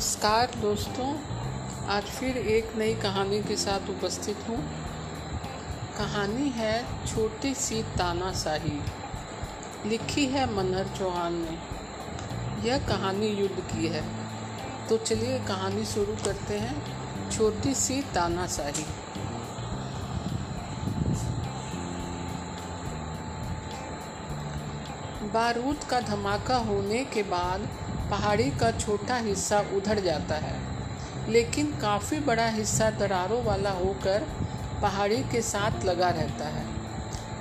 नमस्कार दोस्तों, आज फिर एक नई कहानी के साथ उपस्थित हूँ। कहानी है छोटी सी तानाशाही, लिखी है मनहर चौहान ने। यह कहानी युद्ध की है। तो चलिए कहानी शुरू करते हैं, छोटी सी तानाशाही। बारूद का धमाका होने के बाद पहाड़ी का छोटा हिस्सा उधड़ जाता है, लेकिन काफ़ी बड़ा हिस्सा दरारों वाला होकर पहाड़ी के साथ लगा रहता है।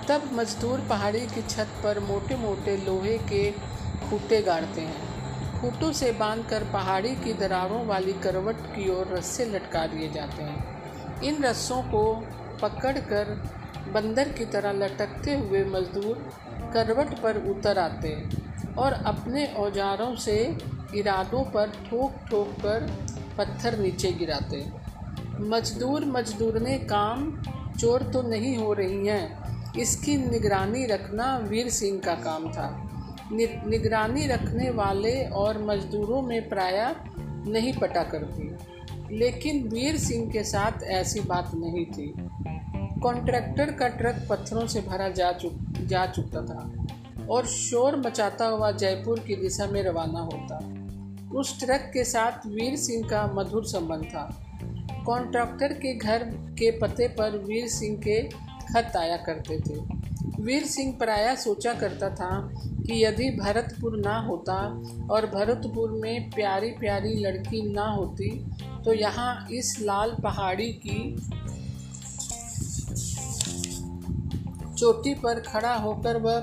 तब मजदूर पहाड़ी की छत पर मोटे मोटे लोहे के खूटे गाड़ते हैं। खूटों से बांधकर पहाड़ी की दरारों वाली करवट की ओर रस्से लटका दिए जाते हैं। इन रस्सों को पकड़कर बंदर की तरह लटकते हुए मजदूर करवट पर उतर आते हैं। और अपने औजारों से इरादों पर ठोक ठोक कर पत्थर नीचे गिराते। मजदूर मजदूर मजदूरने काम चोर तो नहीं हो रही हैं। इसकी निगरानी रखना वीर सिंह का काम था। नि, निगरानी रखने वाले और मजदूरों में प्राय नहीं पटा करती। लेकिन वीर सिंह के साथ ऐसी बात नहीं थी। कॉन्ट्रैक्टर का ट्रक पत्थरों से भरा जा चुक जा चुका था। और शोर मचाता हुआ जयपुर की दिशा में रवाना होता। उस ट्रक के साथ वीर सिंह का मधुर संबंध था। कॉन्ट्रैक्टर के घर के पते पर वीर सिंह के खत आया करते थे। वीर सिंह प्राय सोचा करता था कि यदि भरतपुर ना होता और भरतपुर में प्यारी प्यारी लड़की ना होती तो यहाँ इस लाल पहाड़ी की चोटी पर खड़ा होकर वह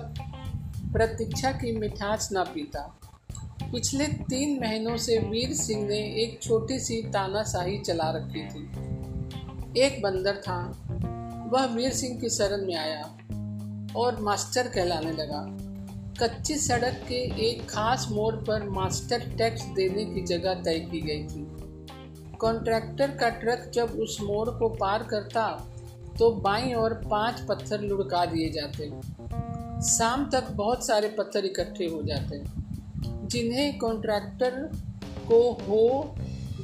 प्रतीक्षा की मिठास ना पीता। पिछले तीन महीनों से वीर सिंह ने एक छोटी सी तानाशाही चला रखी थी। एक बंदर था। वह वीर सिंह की शरण में आया और मास्टर कहलाने लगा। कच्ची सड़क के एक खास मोड़ पर मास्टर टैक्स देने की जगह तय की गई थी। कॉन्ट्रैक्टर का ट्रक जब उस मोड़ को पार करता तो बाई और पाँच पत्थर लुढ़का दिए जाते। शाम तक बहुत सारे पत्थर इकट्ठे हो जाते हैं, जिन्हें कॉन्ट्रैक्टर को हो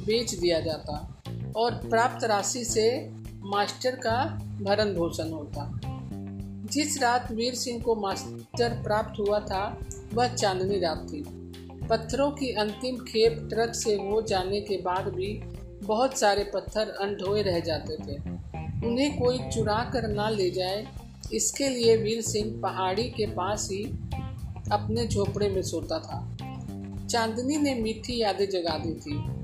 बेच दिया जाता और प्राप्त राशि से मास्टर का भरण पोषण होता। जिस रात वीर सिंह को मास्टर प्राप्त हुआ था, वह चांदनी रात थी। पत्थरों की अंतिम खेप ट्रक से हो जाने के बाद भी बहुत सारे पत्थर अनढोए रह जाते थे। उन्हें कोई चुरा कर ना ले जाए इसके लिए वीर सिंह पहाड़ी के पास ही अपने झोपड़े में सोता था। चांदनी ने मीठी यादें जगा दी थी।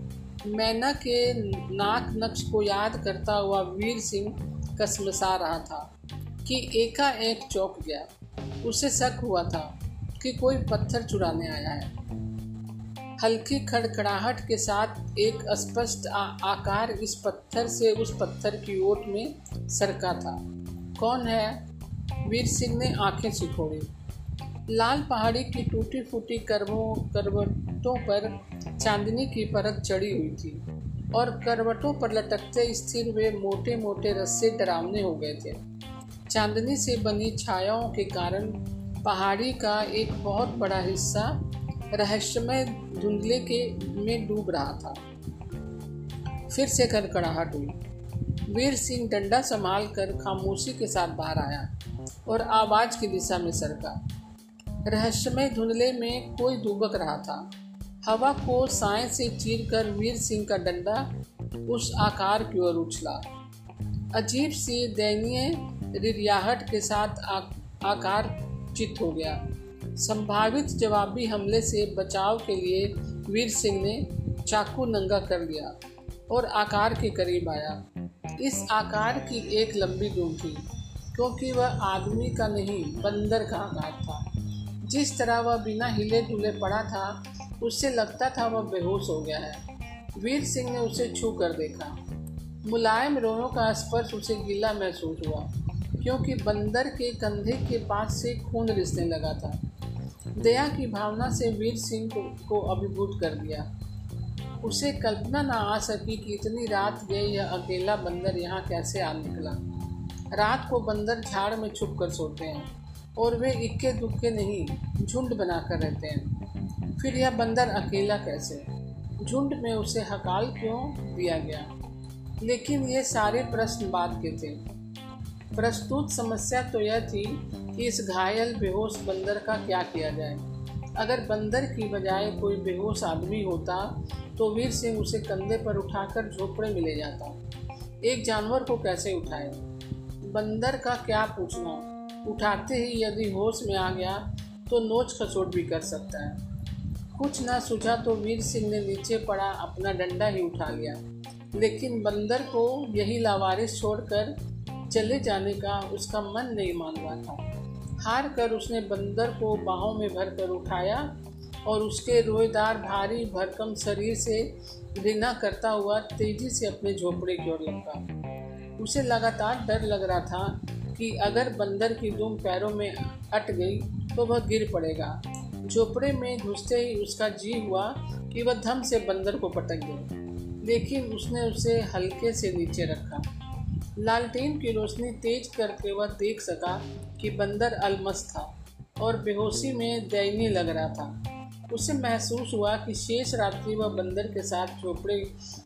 मैना के नाक नक्श को याद करता हुआ वीर सिंह कसमसा रहा था कि एकाएक चौक गया। उसे शक हुआ था कि कोई पत्थर चुराने आया है। हल्की खड़खड़ाहट के साथ एक स्पष्ट आकार इस पत्थर से उस पत्थर की ओट में सरका था। कौन है? वीर सिंह ने आँखें सिकोड़ी लाल पहाड़ी की टूटी फूटी करवों, करवटों पर चांदनी की परत चढ़ी हुई थी और करवटों पर लटकते स्थिर हुए मोटे मोटे रस्से डरावने हो गए थे। चांदनी से बनी छायाओं के कारण पहाड़ी का एक बहुत बड़ा हिस्सा रहस्यमय धुंधले के में डूब रहा था। फिर से कड़कड़ाहट हुई। वीर सिंह डंडा संभाल कर खामोशी के साथ बाहर आया और आवाज़ की दिशा में सरका। रहस्यमय धुंधले में कोई दुबक रहा था। हवा को साय से चीर कर वीर सिंह का डंडा उस आकार की ओर उछला। अजीब सी दयनीय रिरियाहट के साथ आ, आकार चित हो गया। संभावित जवाबी हमले से बचाव के लिए वीर सिंह ने चाकू नंगा कर लिया और आकार के करीब आया। इस आकार की एक लंबी थी क्योंकि वह आदमी का नहीं बंदर का आकार था। जिस तरह वह बिना हिले डुले पड़ा था उससे लगता था वह बेहोश हो गया है। वीर सिंह ने उसे छू कर देखा। मुलायम रोनों का स्पर्श उसे गीला महसूस हुआ क्योंकि बंदर के कंधे के पास से खून रिसने लगा था। दया की भावना से वीर सिंह को, को अभिभूत कर दिया। उसे कल्पना ना आ सकी कि इतनी रात गए यह अकेला बंदर यहाँ कैसे आ निकला। रात को बंदर झाड़ में छुप कर सोते हैं और वे इक्के दुक्के नहीं, झुंड बनाकर रहते हैं। फिर यह बंदर अकेला कैसे? झुंड में उसे हकाल क्यों दिया गया? लेकिन ये सारे प्रश्न बाद के थे। प्रस्तुत समस्या तो यह थी कि इस घायल, बेहोश बंदर का क्या किया जाए? अगर बंदर की बजाय कोई बेहोश आदमी होता तो वीर सिंह उसे कंधे पर उठाकर झोपड़े में ले जाता। एक जानवर को कैसे उठाए? बंदर का क्या पूछना? उठाते ही यदि होश में आ गया तो नोच खसोट भी कर सकता है। कुछ ना सूझा तो वीर सिंह ने नीचे पड़ा अपना डंडा ही उठा लिया। लेकिन बंदर को यही लावारिस छोड़कर चले जाने का उसका मन नहीं मान रहा था। हार कर उसने बंदर को बाहों में भर कर उठाया और उसके रोएदार भारी भरकम शरीर से रिना करता हुआ तेज़ी से अपने झोपड़े की ओर लगा उसे लगातार डर लग रहा था कि अगर बंदर की दुम पैरों में अट गई तो वह गिर पड़ेगा। झोपड़े में घुसते ही उसका जी हुआ कि वह धम से बंदर को पटक गया लेकिन उसने उसे हल्के से नीचे रखा। लालटेन की रोशनी तेज करके वह देख सका कि बंदर अलमस था और बेहोशी में दयनीय लग रहा था। उसे महसूस हुआ कि शेष रात्रि वह बंदर के साथ झोपड़े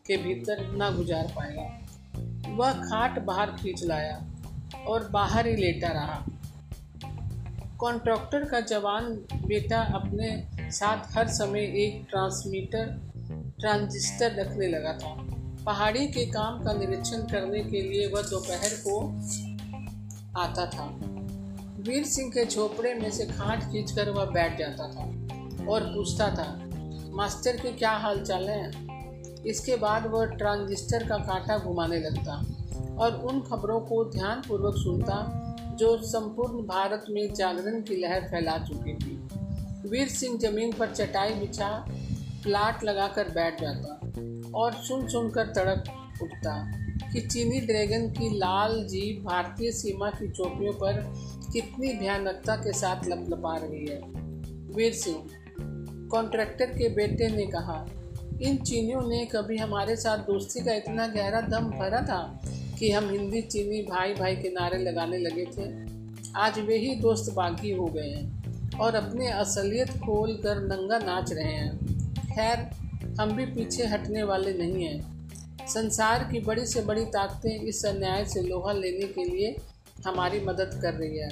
के भीतर न गुजार पाएगा वह खाट बाहर खींच लाया और बाहर ही लेटा रहा। कॉन्ट्रैक्टर का जवान बेटा अपने साथ हर समय एक ट्रांसमीटर, ट्रांजिस्टर रखने लगा था। पहाड़ी के काम का निरीक्षण करने के लिए वह दोपहर को आता था। वीर सिंह के झोपड़े में से खाट खींचकर वह बैठ जाता था। और पूछता था, मास्टर के क्या हाल चाल है? इसके बाद वह ट्रांजिस्टर का कांटा घुमाने लगता और उन खबरों को ध्यानपूर्वक सुनता जो संपूर्ण भारत में जागरण की लहर फैला चुकी थी। वीर सिंह ज़मीन पर चटाई बिछा, प्लाट लगाकर बैठ जाता और सुन सुनकर तड़प उठता कि चीनी ड्रैगन की लाल जीप भारतीय सीमा की चौकियों पर कितनी भयानकता के साथ लपलपा रही है। वीर सिंह कॉन्ट्रैक्टर के बेटे ने कहा, इन चीनियों ने कभी हमारे साथ दोस्ती का इतना गहरा दम भरा था कि हम हिंदी चीनी भाई भाई के नारे लगाने लगे थे। आज वे ही दोस्त बाकी हो गए हैं और अपने असलियत खोल कर नंगा नाच रहे हैं। खैर, हम भी पीछे हटने वाले नहीं हैं। संसार की बड़ी से बड़ी ताकतें इस अन्याय से लोहा लेने के लिए हमारी मदद कर रही है।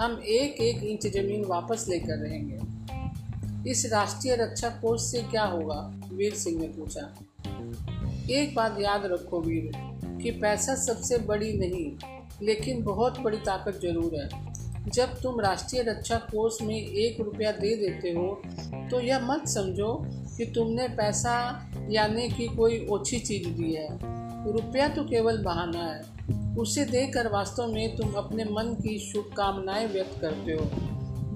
हम एक एक इंच ज़मीन वापस लेकर रहेंगे। इस राष्ट्रीय रक्षा कोष से क्या होगा? वीर सिंह ने पूछा। एक बात याद रखो वीर, कि पैसा सबसे बड़ी नहीं, लेकिन बहुत बड़ी ताकत ज़रूर है। जब तुम राष्ट्रीय रक्षा कोष में एक रुपया दे देते हो तो यह मत समझो कि तुमने पैसा यानी कि कोई ओछी चीज़ दी है। रुपया तो केवल बहाना है। उसे देकर वास्तव में तुम अपने मन की शुभकामनाएँ व्यक्त करते हो।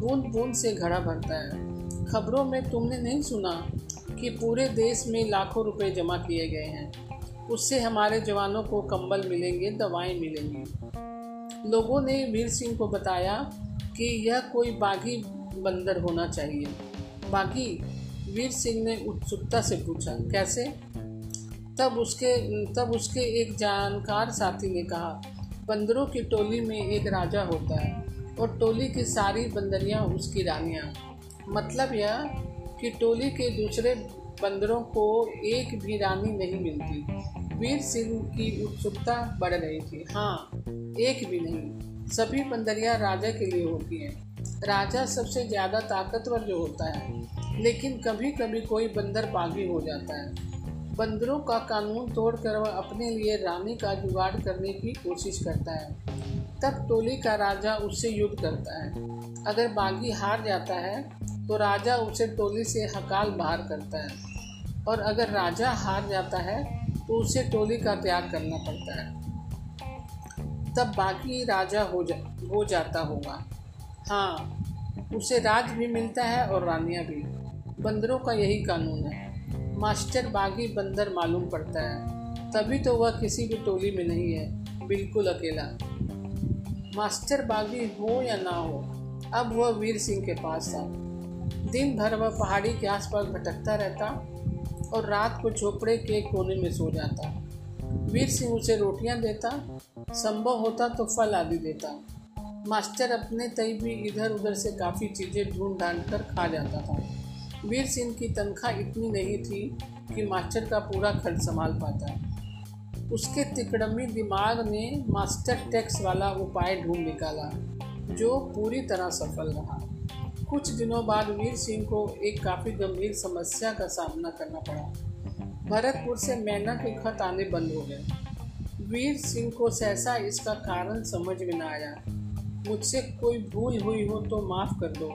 बूंद बूंद से घड़ा भरता है। खबरों में तुमने नहीं सुना कि पूरे देश में लाखों रुपए जमा किए गए हैं। उससे हमारे जवानों को कंबल मिलेंगे, दवाएँ मिलेंगी। लोगों ने वीर सिंह को बताया कि यह कोई बागी बंदर होना चाहिए। बागी? वीर सिंह ने उत्सुकता से पूछा, कैसे? तब उसके तब उसके एक जानकार साथी ने कहा, बंदरों की टोली में एक राजा होता है और टोली की सारी बंदरियाँ उसकी रानियाँ। मतलब यह कि टोली के दूसरे बंदरों को एक भी रानी नहीं मिलती। वीर सिंह की उत्सुकता बढ़ रही थी। हाँ एक भी नहीं। सभी बंदरियाँ राजा के लिए होती हैं। राजा सबसे ज़्यादा ताकतवर जो होता है। लेकिन कभी कभी कोई बंदर बागी हो जाता है। बंदरों का कानून तोड़कर वह अपने लिए रानी का जुगाड़ करने की कोशिश करता है। तब टोली का राजा उससे युद्ध करता है। अगर बागी हार जाता है तो राजा उसे टोली से हकाल बाहर करता है। और अगर राजा हार जाता है तो उसे टोली का त्याग करना पड़ता है। तब बाकी राजा हो जा, हो जाता होगा। हाँ उसे राज भी मिलता है और रानियाँ भी। बंदरों का यही कानून है। मास्टर बागी बंदर मालूम पड़ता है। तभी तो वह किसी भी टोली में नहीं है, बिल्कुल अकेला। मास्टर बागी हो या ना हो, अब वह वीर सिंह के पास था दिन भर वह पहाड़ी के आसपास भटकता रहता और रात को झोपड़े के कोने में सो जाता। वीर सिंह उसे रोटियाँ देता, संभव होता तो फल आदि देता। मास्टर अपने तय भी इधर उधर से काफ़ी चीज़ें ढूंढ ढांड कर खा जाता था। वीर सिंह की तनख्वाह इतनी नहीं थी कि मास्टर का पूरा खर्च संभाल पाता। उसके तिकड़मी दिमाग ने मास्टर टैक्स वाला उपाय ढूंढ निकाला, जो पूरी तरह सफल रहा। कुछ दिनों बाद वीर सिंह को एक काफ़ी गंभीर समस्या का सामना करना पड़ा। भरतपुर से मैना के खत आने बंद हो गए वीर सिंह को सहसा इसका कारण समझ में न आया। मुझसे कोई भूल हुई हो तो माफ़ कर दो।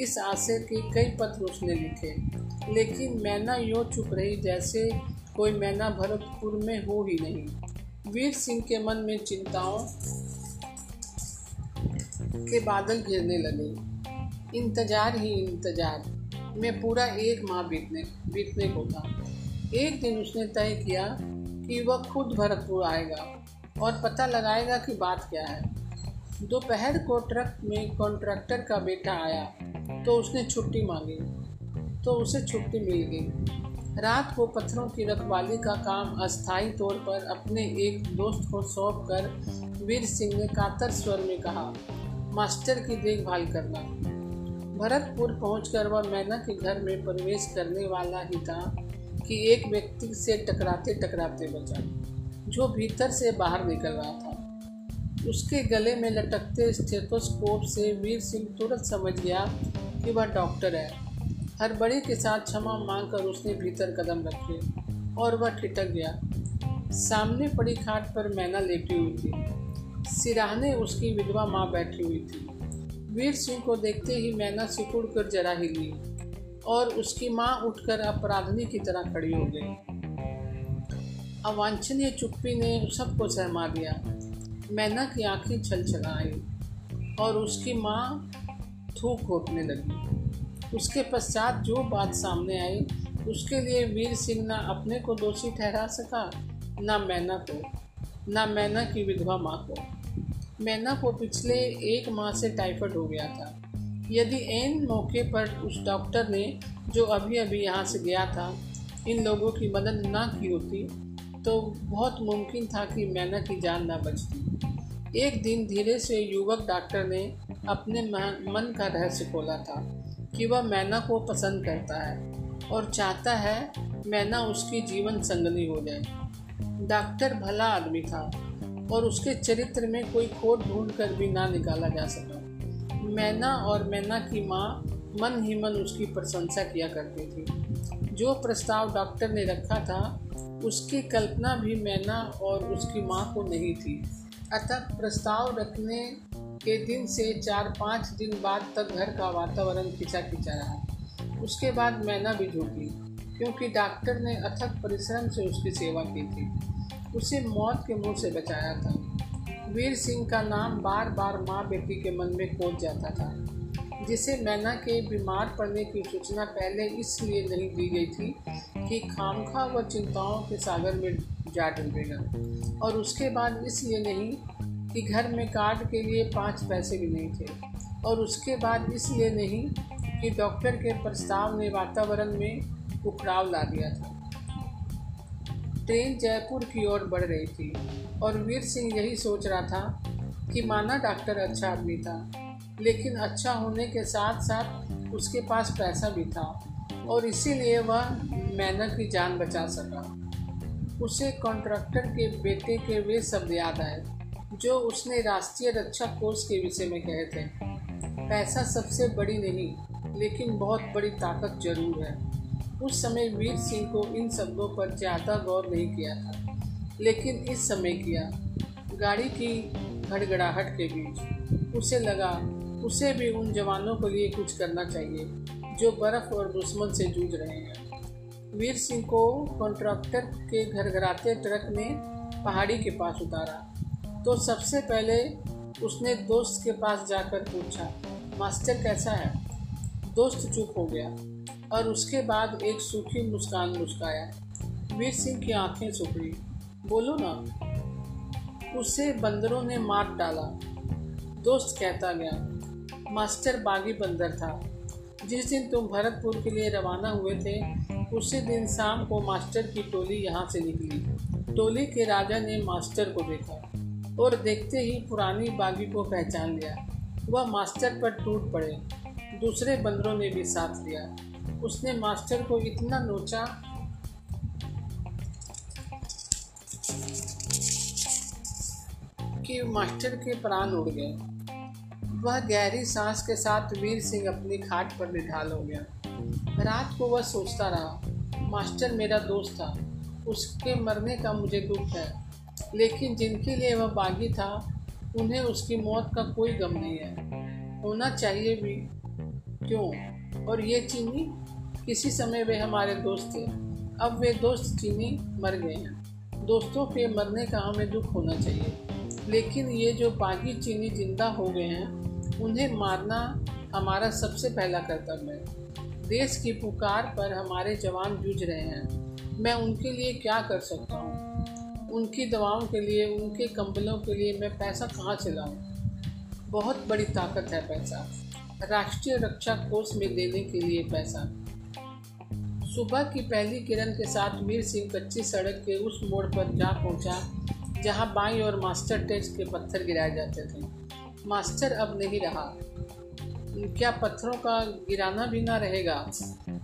इस आशय के कई पत्र उसने लिखे। लेकिन मैना यूँ चुप रही जैसे कोई मैना भरतपुर में हो ही नहीं। वीर सिंह के मन में चिंताओं के बादल घिरने लगे। इंतज़ार ही इंतज़ार। में पूरा एक माह बीतने बीतने को था। एक दिन उसने तय किया कि वह खुद भरतपुर आएगा और पता लगाएगा कि बात क्या है। दोपहर को ट्रक में कॉन्ट्रैक्टर का बेटा आया तो उसने छुट्टी मांगी तो उसे छुट्टी मिल गई। रात को पत्थरों की रखवाली का काम अस्थायी तौर पर अपने एक दोस्त को सौंप कर वीर सिंह ने कातर स्वर में कहा, मास्टर की देखभाल करना। भरतपुर पहुंचकर वह मैना के घर में प्रवेश करने वाला ही था कि एक व्यक्ति से टकराते टकराते बचा, जो भीतर से बाहर निकल रहा था। उसके गले में लटकते स्टेथोस्कोप से वीर सिंह तुरंत समझ गया कि वह डॉक्टर है। हड़बड़ी के साथ क्षमा मांग कर उसने भीतर कदम रखे और वह ठिटक गया। सामने पड़ी खाट पर मैना लेटी हुई थी। सिराहने उसकी विधवा माँ बैठी हुई थी। वीर सिंह को देखते ही मैना सिकुड़ कर जरा हिली और उसकी माँ उठकर अपराधनी की तरह खड़ी हो गई। अवांछनीय चुप्पी ने सबको सहमा दिया। मैना की आँखें छल छलाई और उसकी माँ थूक घोटने लगी। उसके पश्चात जो बात सामने आई, उसके लिए वीर सिंह ना अपने को दोषी ठहरा सका, ना मैना को, ना मैना की विधवा माँ को। मैना को पिछले एक माह से टाइफाइड हो गया था। यदि एन मौके पर उस डॉक्टर ने, जो अभी अभी यहाँ से गया था, इन लोगों की मदद ना की होती तो बहुत मुमकिन था कि मैना की जान ना बचती। एक दिन धीरे से युवक डॉक्टर ने अपने मन का रहस्य खोला था कि वह मैना को पसंद करता है और चाहता है मैना उसकी जीवन संगनी हो जाए। डॉक्टर भला आदमी था। और उसके चरित्र में कोई खोट ढूंढ कर भी ना निकाला जा सका। मैना और मैना की माँ मन ही मन उसकी प्रशंसा किया करती थी। जो प्रस्ताव डॉक्टर ने रखा था, उसकी कल्पना भी मैना और उसकी माँ को नहीं थी। अतः प्रस्ताव रखने के दिन से चार पाँच दिन बाद तक घर का वातावरण खिंचा खिंचा रहा। उसके बाद मैना भी झूठी क्योंकि डॉक्टर ने अथक परिश्रम से उसकी सेवा की थी। उसे मौत के मुँह से बचाया था। वीर सिंह का नाम बार बार माँ बेटी के मन में खोज जाता था, जिसे मैना के बीमार पड़ने की सूचना पहले इसलिए नहीं दी गई थी कि खामखा व चिंताओं के सागर में जा डूबेगा, और उसके बाद इसलिए नहीं कि घर में कार्ड के लिए पाँच पैसे भी नहीं थे, और उसके बाद इसलिए नहीं कि डॉक्टर के प्रस्ताव ने वातावरण में उखड़ाव ला दिया था। ट्रेन जयपुर की ओर बढ़ रही थी और वीर सिंह यही सोच रहा था कि माना डॉक्टर अच्छा आदमी था, लेकिन अच्छा होने के साथ साथ उसके पास पैसा भी था और इसीलिए वह मैनर की जान बचा सका। उसे कॉन्ट्रैक्टर के बेटे के वे शब्द याद आए, जो उसने राष्ट्रीय रक्षा कोर्स के विषय में कहे थे। पैसा सबसे बड़ी नहीं, लेकिन बहुत बड़ी ताकत ज़रूर है। उस समय वीर सिंह को इन शब्दों पर ज़्यादा गौर नहीं किया था, लेकिन इस समय किया। गाड़ी की घड़गड़ाहट के बीच उसे लगा, उसे भी उन जवानों के लिए कुछ करना चाहिए, जो बर्फ़ और दुश्मन से जूझ रहे हैं। वीर सिंह को कॉन्ट्रैक्टर के घर घराते ट्रक ने पहाड़ी के पास उतारा। तो सबसे पहले उसने दोस्त के पास जाकर पूछा, मास्टर कैसा है? दोस्त चुप हो गया। और उसके बाद एक सूखी मुस्कान मुस्काया। वीर सिंह की आँखें सुखड़ी बोलो ना। उसे बंदरों ने मार डाला। दोस्त कहता गया, मास्टर बागी बंदर था। जिस दिन तुम भरतपुर के लिए रवाना हुए थे, उसी दिन शाम को मास्टर की टोली यहाँ से निकली। टोली के राजा ने मास्टर को देखा और देखते ही पुरानी बागी को पहचान लिया। वह मास्टर पर टूट पड़े। दूसरे बंदरों ने भी साथ दिया उसने मास्टर को इतना नोचा। कि मास्टर के प्राण उड़ गए। वह गहरी सांस के साथ वीर सिंह अपनी खाट पर निढाल हो गया। रात को वह सोचता रहा, मास्टर मेरा दोस्त था। उसके मरने का मुझे दुख है। लेकिन जिनके लिए वह बागी था, उन्हें उसकी मौत का कोई गम नहीं है। होना चाहिए भी। क्यों? और ये चीनी किसी समय वे हमारे दोस्त थे। अब वे दोस्त चीनी मर गए हैं। दोस्तों के मरने का हमें दुख होना चाहिए। लेकिन ये जो बागी चीनी ज़िंदा हो गए हैं, उन्हें मारना हमारा सबसे पहला कर्तव्य है। देश की पुकार पर हमारे जवान जूझ रहे हैं। मैं उनके लिए क्या कर सकता हूँ? उनकी दवाओं के लिए, उनके कंबलों के लिए मैं पैसा कहाँ चलाऊँ? बहुत बड़ी ताकत है पैसा। राष्ट्रीय रक्षा कोष में देने के लिए पैसा। सुबह की पहली किरण के साथ वीर सिंह कच्ची सड़क के उस मोड़ पर जा पहुँचा, जहाँ बाई और मास्टर टैक्स के पत्थर गिराए जाते थे। मास्टर अब नहीं रहा। क्या पत्थरों का गिराना भी ना रहेगा?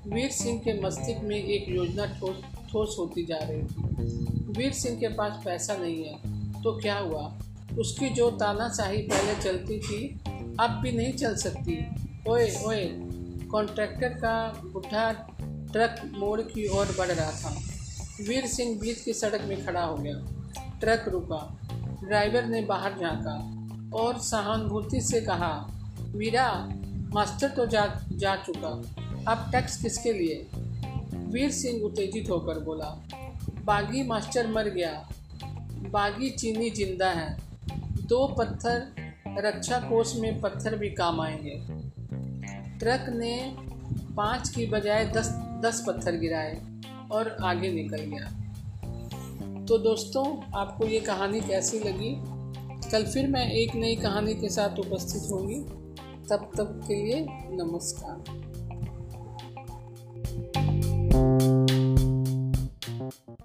वीर सिंह के मस्तिष्क में एक योजना ठोस ठोस होती जा रही थी। वीर सिंह के पास पैसा नहीं है तो क्या हुआ? उसकी जो तानाशाही पहले चलती थी अब भी नहीं चल सकती। ओए ओए कॉन्ट्रैक्टर का बुढ़ा ट्रक मोड़ की ओर बढ़ रहा था। वीर सिंह बीच की सड़क में खड़ा हो गया। ट्रक रुका। ड्राइवर ने बाहर झांका और सहानुभूति से कहा, वीरा मास्टर तो जा जा चुका। अब टैक्स किसके लिए? वीर सिंह उत्तेजित होकर बोला, बागी मास्टर मर गया। बागी चीनी ज़िंदा है। दो पत्थर रक्षा कोष में पत्थर भी काम आएँगे। ट्रक ने पाँच की बजाय दस दस पत्थर गिराए और आगे निकल गया। तो दोस्तों, आपको ये कहानी कैसी लगी? कल फिर मैं एक नई कहानी के साथ उपस्थित होंगी। तब तक के लिए नमस्कार।